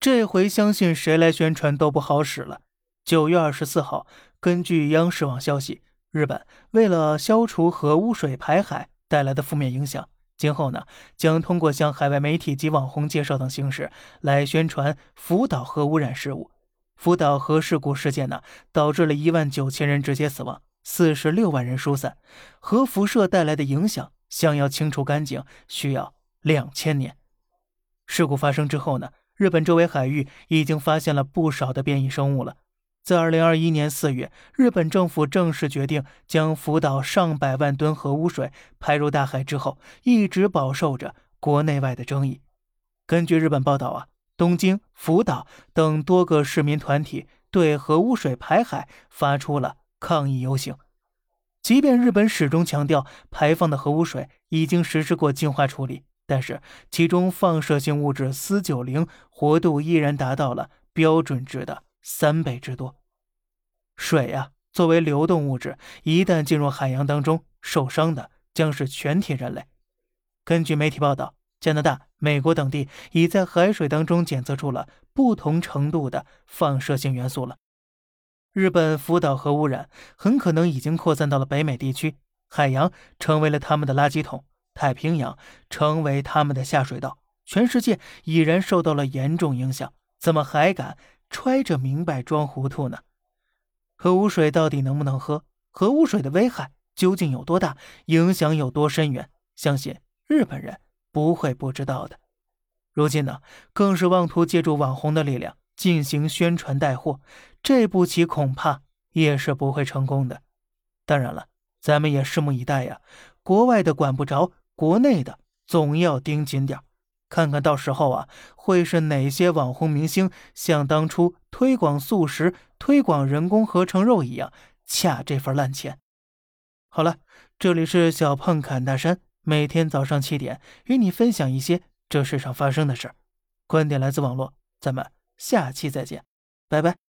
这回相信谁来宣传都不好使了。九月二十四号，根据央视网消息，日本为了消除核污水排海带来的负面影响，今后呢将通过向海外媒体及网红介绍等形式来宣传福岛核污染事故。福岛核事故事件呢，导致了一万九千人直接死亡，四十六万人疏散。核辐射带来的影响，想要清除干净，需要两千年。事故发生之后呢，日本周围海域已经发现了不少的变异生物了。在二零二一年四月，日本政府正式决定将福岛上百万吨核污水排入大海之后，一直饱受着国内外的争议。根据日本报道啊。东京、福岛等多个市民团体对核污水排海发出了抗议游行。即便日本始终强调排放的核污水已经实施过净化处理，但是其中放射性物质铯九零活度依然达到了标准值的三倍之多。水呀，作为流动物质，一旦进入海洋当中，受伤的将是全体人类。根据媒体报道。加拿大、美国等地已在海水当中检测出了不同程度的放射性元素了。日本福岛核污染很可能已经扩散到了北美地区，海洋成为了他们的垃圾桶，太平洋成为他们的下水道，全世界已然受到了严重影响。怎么还敢揣着明白装糊涂呢？核污水到底能不能喝？核污水的危害究竟有多大？影响有多深远？相信日本人。不会不知道的。如今呢，更是妄图借助网红的力量进行宣传带货，这步棋恐怕也是不会成功的。当然了，咱们也拭目以待呀。国外的管不着，国内的总要盯紧点看看到时候啊，会是哪些网红明星像当初推广素食、推广人工合成肉一样，恰这份烂钱。好了，这里是小胖侃大山。每天早上七点，与你分享一些这世上发生的事儿。观点来自网络，咱们下期再见，拜拜。